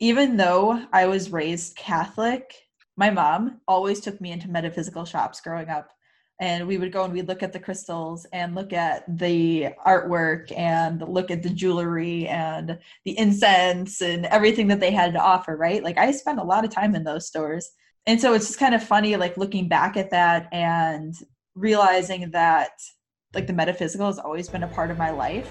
even though I was raised Catholic, my mom always took me into metaphysical shops growing up. And we would go and we'd look at the crystals and look at the artwork and look at the jewelry and the incense and everything that they had to offer, right? Like I spent a lot of time in those stores. And so it's just kind of funny, like looking back at that and realizing that like the metaphysical has always been a part of my life.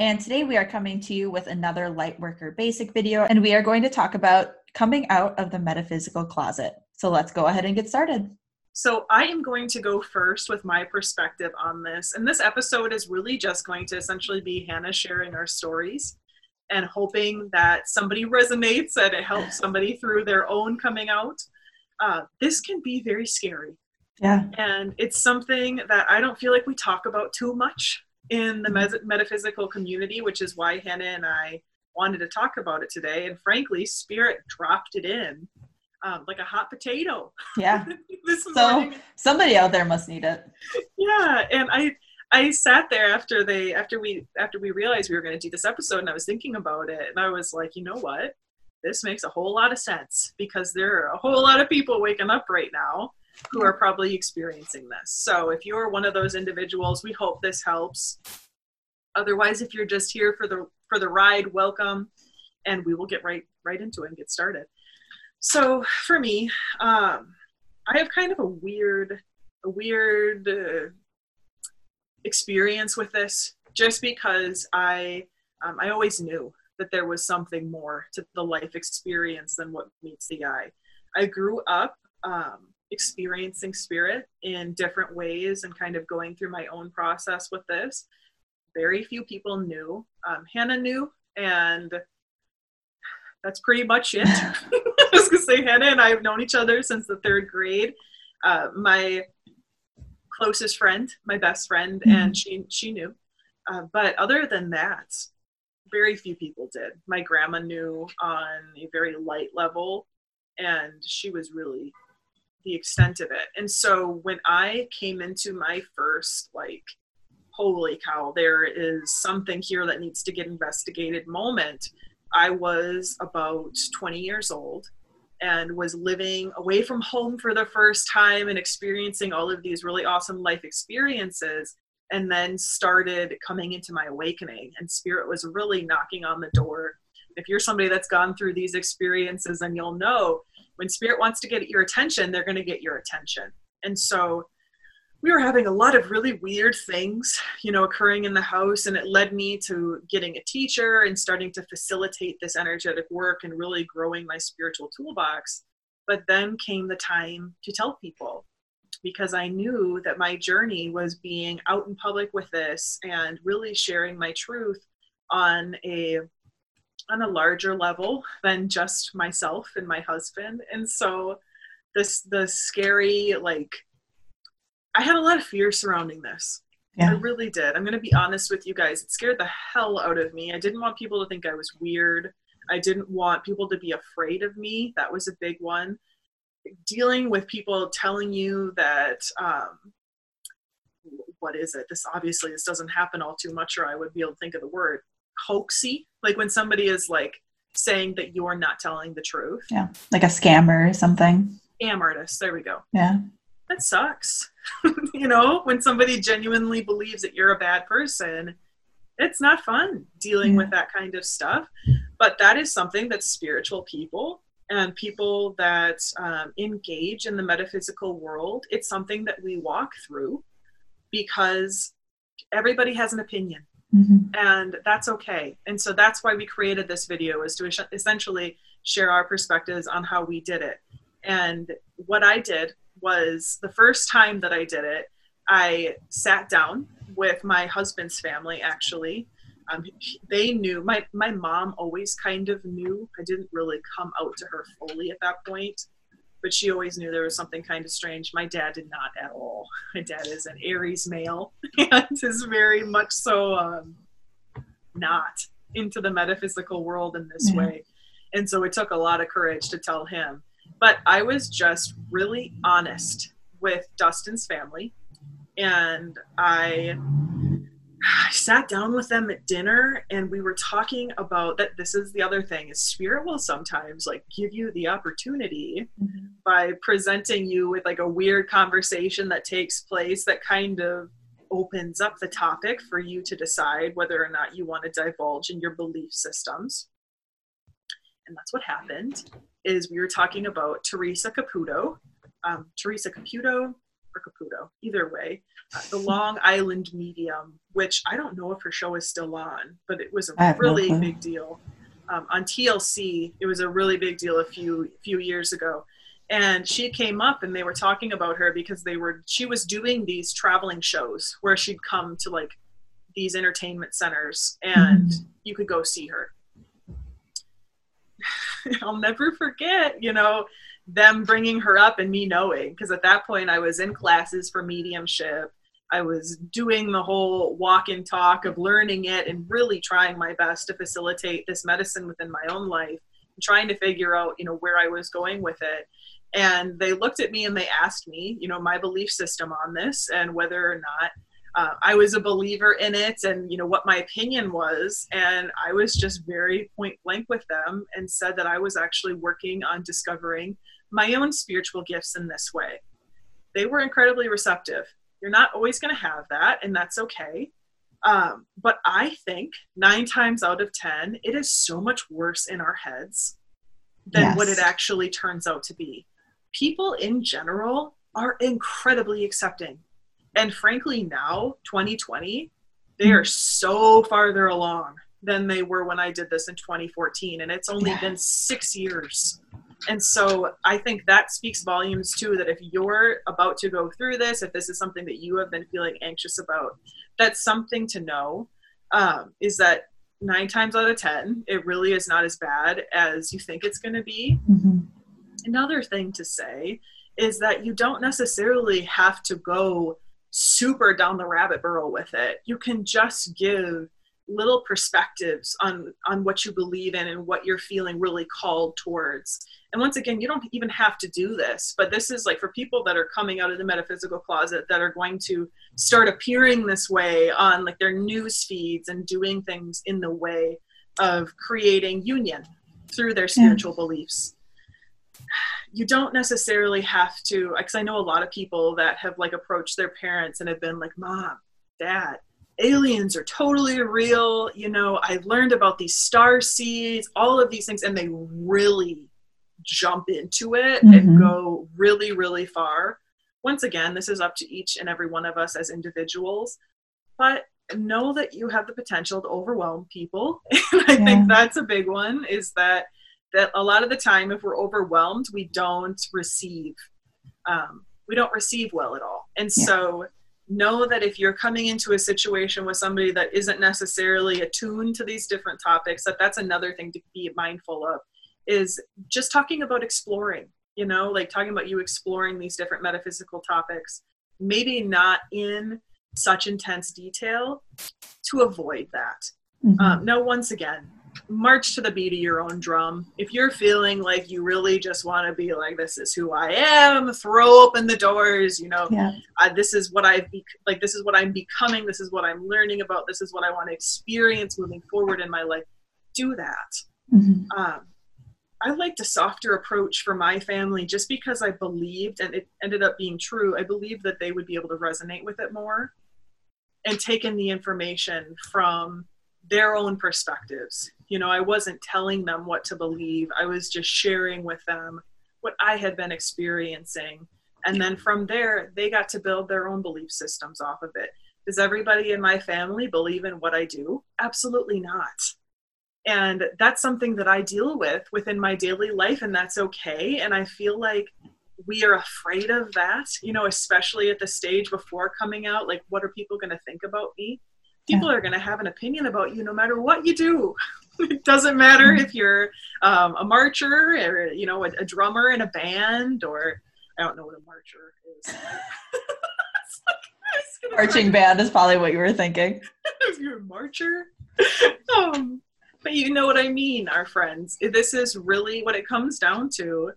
And today we are coming to you with another Lightworker Basic video, and we are going to talk about coming out of the metaphysical closet. So let's go ahead and get started. So, I am going to go first with my perspective on this. And this episode is really just going to essentially be Hannah sharing our stories and hoping that somebody resonates and it helps somebody through their own coming out. Uh, this can be very scary. Yeah. And it's something that I don't feel like we talk about too much in the mm-hmm. metaphysical community, which is why Hannah and I wanted to talk about it today. And frankly, Spirit dropped it in um, like a hot potato. Yeah. this so morning. somebody out there must need it. Yeah, and I I sat there after they after we after we realized we were going to do this episode, and I was thinking about it, and I was like, you know what? This makes a whole lot of sense because there are a whole lot of people waking up right now who are probably experiencing this. So if you're one of those individuals, we hope this helps. Otherwise, if you're just here for the for the ride, welcome, and we will get right right into it and get started. So for me, um, I have kind of a weird a weird uh, experience with this, just because I um, I always knew that there was something more to the life experience than what meets the eye. I grew up um, experiencing spirit in different ways and kind of going through my own process with this. Very few people knew. Um, Hannah knew, and that's pretty much it. I was gonna say Hannah and I have known each other since the third grade. Uh, my closest friend, my best friend, mm-hmm. and she she knew. Uh, but other than that, very few people did. My grandma knew on a very light level, and she was really the extent of it. And so when I came into my first, like, holy cow, there is something here that needs to get investigated moment, I was about 20 years old and was living away from home for the first time and experiencing all of these really awesome life experiences and then started coming into my awakening and spirit was really knocking on the door if you're somebody that's gone through these experiences and you'll know when spirit wants to get your attention, they're going to get your attention. And so we were having a lot of really weird things, you know, occurring in the house, and it led me to getting a teacher and starting to facilitate this energetic work and really growing my spiritual toolbox. But then came the time to tell people because I knew that my journey was being out in public with this and really sharing my truth on a on a larger level than just myself and my husband. And so this the scary like i had a lot of fear surrounding this. Yeah. i really did. I'm going to be honest with you guys. It scared the hell out of me. I didn't want people to think i was weird. I didn't want people to be afraid of me. That was a big one. Dealing with people telling you that um, what is it? This obviously this doesn't happen all too much or i would be able to think of the word hoaxy like when somebody is like saying that you're not telling the truth. Yeah like a scammer or something. Scam artist there we go. Yeah. That sucks. You know when somebody genuinely believes that you're a bad person it's not fun dealing yeah. with that kind of stuff. But that is something that spiritual people and people that um, engage in the metaphysical world it's something that we walk through because everybody has an opinion Mm-hmm. And that's okay. And so that's why we created this video is to essentially share our perspectives on how we did it. And what I did was the first time that I did it, I sat down with my husband's family actually. um, they knew my my mom always kind of knew i didn't really come out to her fully at that point but she always knew there was something kind of strange. My dad did not at all. My dad is an aries male and is very much so um, not into the metaphysical world in this way. And so it took a lot of courage to tell him. But i was just really honest with dustin's family and i I sat down with them at dinner and we were talking about that this is the other thing is spirit will sometimes like give you the opportunity mm-hmm. by presenting you with like a weird conversation that takes place that kind of opens up the topic for you to decide whether or not you want to divulge in your belief systems and that's what happened is we were talking about teresa caputo um, teresa caputo or caputo either way the long island medium which i don't know if her show is still on but it was a really no big deal. Um, on tlc it was a really big deal a few few years ago. And she came up and they were talking about her because they were she was doing these traveling shows where she'd come to like these entertainment centers and mm-hmm. you could go see her. I'll never forget you know them bringing her up and me knowing because at that point i was in classes for mediumship. I was doing the whole walk and talk of learning it and really trying my best to facilitate this medicine within my own life trying to figure out you know where i was going with it. And they looked at me and they asked me you know my belief system on this and whether or not uh, i was a believer in it and you know what my opinion was. And i was just very point blank with them and said that i was actually working on discovering my own spiritual gifts in this way. They were incredibly receptive. You're not always going to have that and that's okay. Um, but i think nine times out of ten it is so much worse in our heads than yes. what it actually turns out to be. People in general are incredibly accepting. And frankly, now, 2020, they are so farther along than they were when I did this in 2014. And it's only yeah. been six years. And so I think that speaks volumes too that if you're about to go through this, if this is something that you have been feeling anxious about, that's something to know um, is that nine times out of 10, it really is not as bad as you think it's going to be. Mm-hmm another thing to say is that you don't necessarily have to go super down the rabbit burrow with it. You can just give little perspectives on on what you believe in and what you're feeling really called towards. And once again, you don't even have to do this, but this is like for people that are coming out of the metaphysical closet that are going to start appearing this way on like their news feeds and doing things in the way of creating union through their spiritual yeah. beliefs you don't necessarily have to because i know a lot of people that have like approached their parents and have been like mom dad aliens are totally real you know i learned about these star seeds all of these things and they really jump into it mm-hmm. and go really really far once again this is up to each and every one of us as individuals but know that you have the potential to overwhelm people and i yeah. think that's a big one is that that a lot of the time if we're overwhelmed we don't receive um, we don't receive well at all and yeah. so know that if you're coming into a situation with somebody that isn't necessarily attuned to these different topics that that's another thing to be mindful of is just talking about exploring you know like talking about you exploring these different metaphysical topics maybe not in such intense detail to avoid that mm-hmm. um, now once again march to the beat of your own drum. If you're feeling like you really just want to be like, this is who I am, throw open the doors, you know, yeah. uh, this is what I've, be- like, this is what I'm becoming, this is what I'm learning about, this is what I want to experience moving forward in my life, do that. Mm-hmm. Um, I liked a softer approach for my family just because I believed, and it ended up being true, I believed that they would be able to resonate with it more and take in the information from their own perspectives. You know i wasn't telling them what to believe. I was just sharing with them what i had been experiencing. And then from there they got to build their own belief systems off of it. Does everybody in my family believe in what i do? Absolutely not. And that's something that i deal with within my daily life and that's okay. And i feel like we are afraid of that you know especially at the stage before coming out like what are people going to think about me People yeah. are going to have an opinion about you no matter what you do. it doesn't matter mm-hmm. if you're um, a marcher or you know a, a, drummer in a band or I don't know what a marcher is. Marching band is probably what you were thinking. if you're a marcher, um, but you know what I mean, our friends. This is really what it comes down to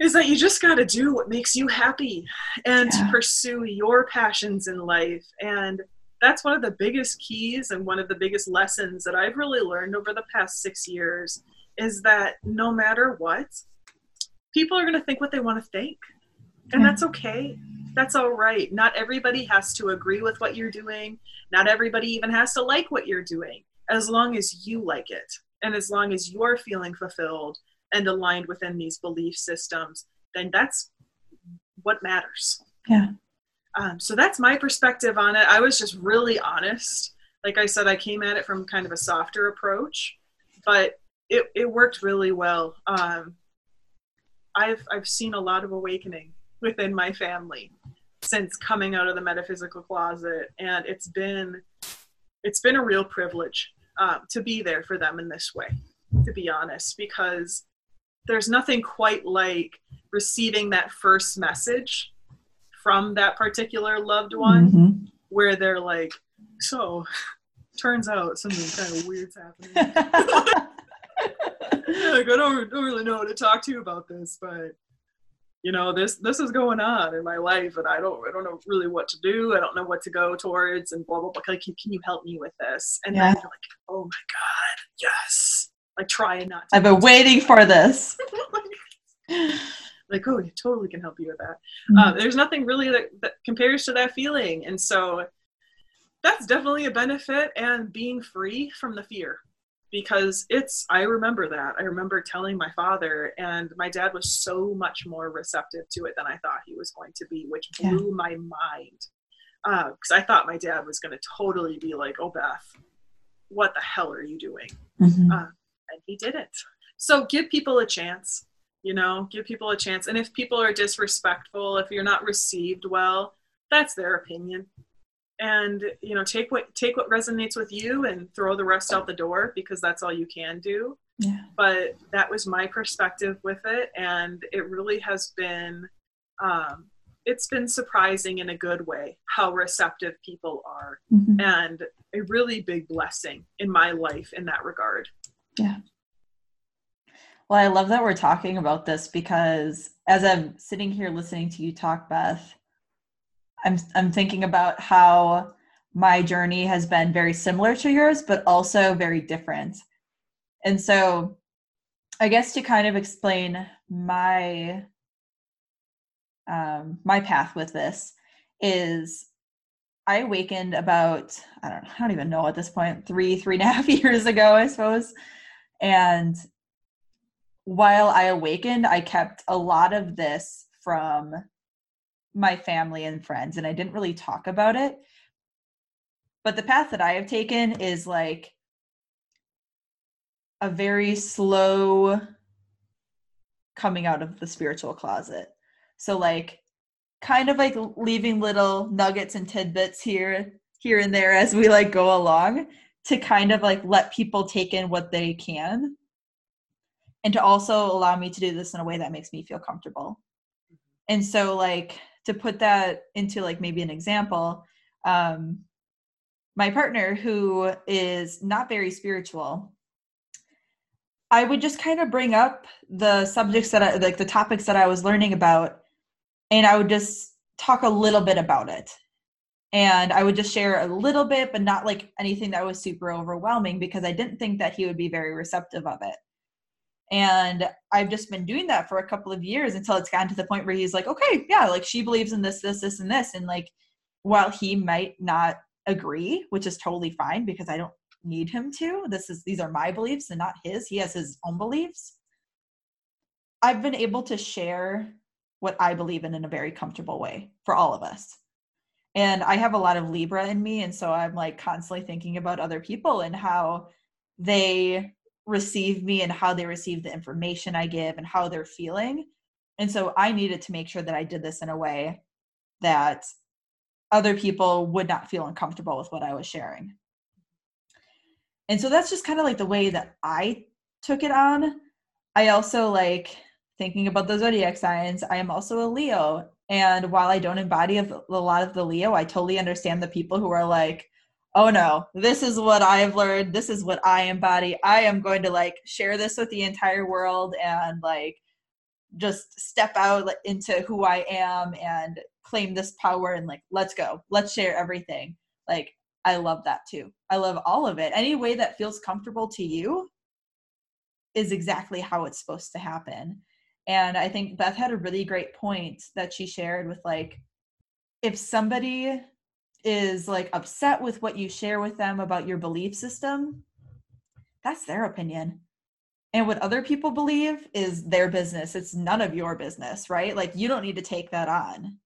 is that you just got to do what makes you happy and yeah. to pursue your passions in life. And that's one of the biggest keys and one of the biggest lessons that I've really learned over the past six years is that no matter what, people are going to think what they want to think. And that's okay. That's all right. Not everybody has to agree with what you're doing. Not everybody even has to like what you're doing, as long as you like it. And as long as you're feeling fulfilled and aligned within these belief systems, then that's what matters. Yeah. Um, so that's my perspective on it. I was just really honest. Like I said, I came at it from kind of a softer approach, but it, it worked really well. Um, I've I've seen a lot of awakening within my family since coming out of the metaphysical closet, and it's been it's been a real privilege um, to be there for them in this way. To be honest, because there's nothing quite like receiving that first message from that particular loved one mm-hmm. where they're like so turns out something kind of weird's happening like i don't, don't really know how to talk to you about this but you know this this is going on in my life and i don't i don't know really what to do i don't know what to go towards and blah blah blah like can, can you help me with this and yeah. then you're like oh my god yes like trying not to. I've been waiting for this. like, oh, you totally can help you with that. Mm-hmm. Uh, there's nothing really that, that compares to that feeling. And so that's definitely a benefit and being free from the fear because it's i remember that i remember telling my father and my dad was so much more receptive to it than i thought he was going to be which blew yeah. my mind because uh, i thought my dad was going to totally be like oh beth what the hell are you doing mm-hmm. uh, and he didn't. So give people a chance, you know, give people a chance. And if people are disrespectful, if you're not received well, that's their opinion. And you know, take what take what resonates with you and throw the rest out the door because that's all you can do. Yeah. But that was my perspective with it, and it really has been um, it's been surprising in a good way how receptive people are mm-hmm. and a really big blessing in my life in that regard yeah. Well, I love that we're talking about this because as I'm sitting here listening to you talk, Beth, I'm I'm thinking about how my journey has been very similar to yours, but also very different. And so I guess to kind of explain my um, my path with this is I awakened about I don't I don't even know at this point three three and a half years ago I suppose and while I awakened, I kept a lot of this from my family and friends, and I didn't really talk about it. But the path that I have taken is like a very slow coming out of the spiritual closet. So, like, kind of like leaving little nuggets and tidbits here here and there as we like go along to kind of like let people take in what they can and to also allow me to do this in a way that makes me feel comfortable and so like to put that into like maybe an example um my partner who is not very spiritual i would just kind of bring up the subjects that i like the topics that i was learning about and i would just talk a little bit about it and I would just share a little bit, but not like anything that was super overwhelming because I didn't think that he would be very receptive of it. And I've just been doing that for a couple of years until it's gotten to the point where he's like, okay, yeah, like she believes in this, this, this, and this. And like, while he might not agree, which is totally fine because I don't need him to, this is, these are my beliefs and not his. He has his own beliefs. I've been able to share what I believe in in a very comfortable way for all of us and i have a lot of libra in me and so i'm like constantly thinking about other people and how they receive me and how they receive the information i give and how they're feeling and so i needed to make sure that i did this in a way that other people would not feel uncomfortable with what I was sharing. And so that's just kind of like the way that I took it on. I also like thinking about the zodiac signs. I am also a Leo. And while I don't embody a lot of the Leo, I totally understand the people who are like, oh no, this is what I've learned. This is what I embody. I am going to like share this with the entire world and like just step out into who I am and claim this power and like, let's go. Let's share everything. Like, I love that too. I love all of it. Any way that feels comfortable to you is exactly how it's supposed to happen. And I think Beth had a really great point that she shared with like, if somebody is like upset with what you share with them about your belief system, that's their opinion. And what other people believe is their business. It's none of your business, right? Like you don't need to take that on.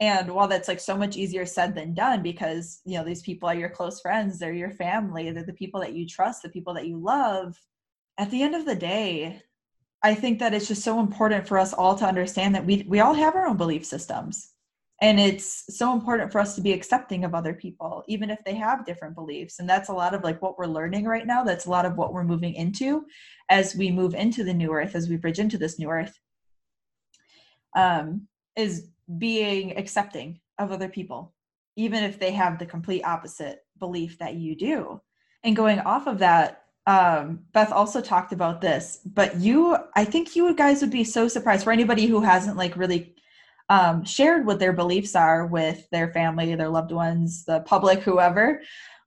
And while that's like so much easier said than done because, you know, these people are your close friends, they're your family, they're the people that you trust, the people that you love. At the end of the day, I think that it's just so important for us all to understand that we we all have our own belief systems and it's so important for us to be accepting of other people even if they have different beliefs. And that's a lot of like what we're learning right now. That's a lot of what we're moving into as we move into the new earth as we bridge into this new earth um, is being accepting of other people even if they have the complete opposite belief that you do. And going off of that um, beth also talked about this but you i think you guys would be so surprised for anybody who hasn't like really um, shared what their beliefs are with their family, their loved ones, the public, whoever,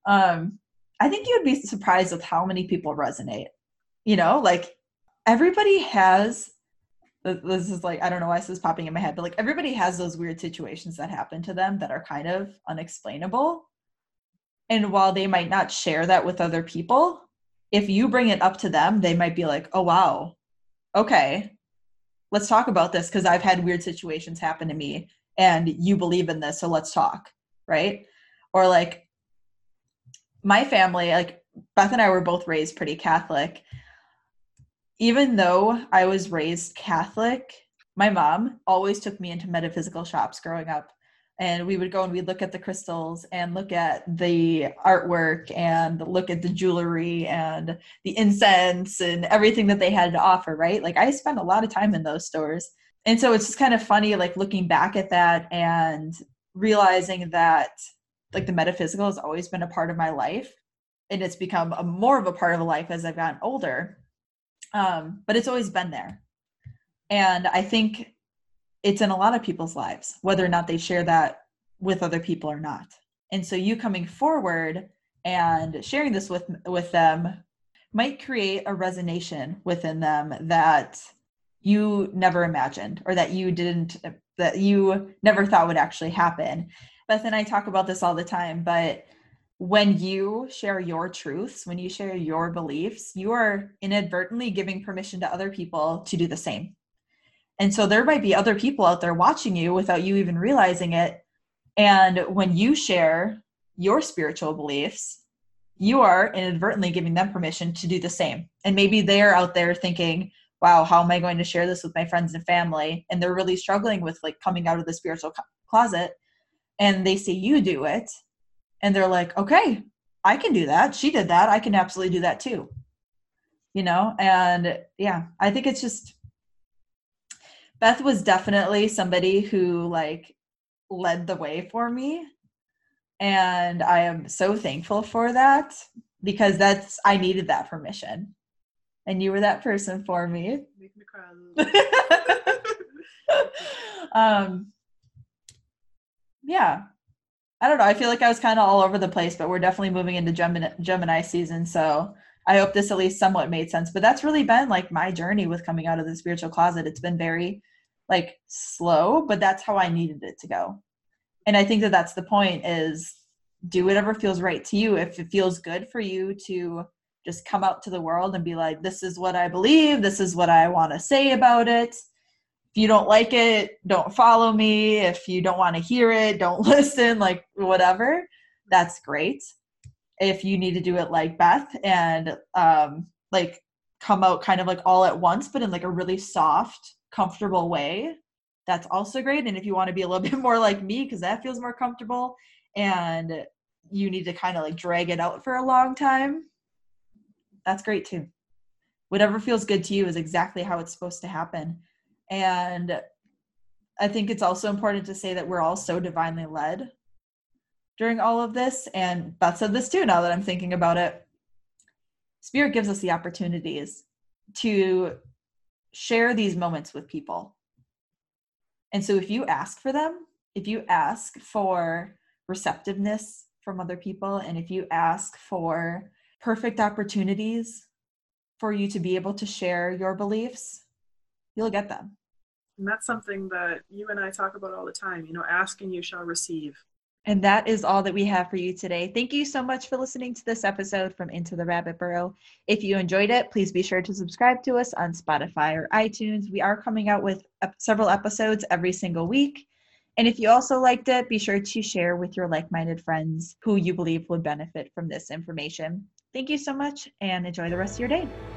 um, I think you'd be surprised with how many people resonate. You know, like everybody has. This is like I don't know why this is popping in my head, but like everybody has those weird situations that happen to them that are kind of unexplainable. And while they might not share that with other people, if you bring it up to them, they might be like, "Oh wow, okay, let's talk about this because I've had weird situations happen to me and you believe in this, so let's talk, right? Or like my family, like Beth and I were both raised pretty Catholic. Even though I was raised Catholic, my mom always took me into metaphysical shops growing up and we would go and we'd look at the crystals and look at the artwork and look at the jewelry and the incense and everything that they had to offer right? Like i spent a lot of time in those stores. And so it's just kind of funny like looking back at that and realizing that like the metaphysical has always been a part of my life and it's become a more of a part of a life as i've gotten older. Um, but it's always been there. And i think it's in a lot of people's lives, whether or not they share that with other people or not. And so you coming forward and sharing this with with them might create a resonation within them that you never imagined or that you didn't that you never thought would actually happen. Beth and I talk about this all the time, but when you share your truths, when you share your beliefs, you are inadvertently giving permission to other people to do the same. And so there might be other people out there watching you without you even realizing it. And when you share your spiritual beliefs, you are inadvertently giving them permission to do the same. And maybe they're out there thinking, wow, how am I going to share this with my friends and family? And they're really struggling with like coming out of the spiritual closet. And they see you do it. And they're like, okay, I can do that. She did that. I can absolutely do that too. You know? And yeah, I think it's just Beth was definitely somebody who like led the way for me. And I am so thankful for that because that's I needed that permission. And you were that person for me. Make me cry. um yeah. I don't know. I feel like I was kind of all over the place, but we're definitely moving into Gemini, Gemini season. So I hope this at least somewhat made sense. But that's really been like my journey with coming out of the spiritual closet. It's been very like slow, but that's how I needed it to go. And I think that that's the point is do whatever feels right to you. If it feels good for you to just come out to the world and be like, this is what I believe, this is what I want to say about it. If you don't like it, don't follow me. If you don't want to hear it, don't listen, like whatever. That's great if you need to do it like Beth and um, like come out kind of like all at once, but in like a really soft, comfortable way, that's also great. And if you want to be a little bit more like me, because that feels more comfortable and you need to kind of like drag it out for a long time, that's great too. Whatever feels good to you is exactly how it's supposed to happen. And I think it's also important to say that we're all so divinely led during all of this. And Beth said this too, now that I'm thinking about it. Spirit gives us the opportunities to share these moments with people. And so if you ask for them, if you ask for receptiveness from other people, and if you ask for perfect opportunities for you to be able to share your beliefs, you'll get them. And that's something that you and I talk about all the time. You know, ask and you shall receive. And that is all that we have for you today. Thank you so much for listening to this episode from Into the Rabbit Burrow. If you enjoyed it, please be sure to subscribe to us on Spotify or iTunes. We are coming out with several episodes every single week. And if you also liked it, be sure to share with your like minded friends who you believe would benefit from this information. Thank you so much and enjoy the rest of your day.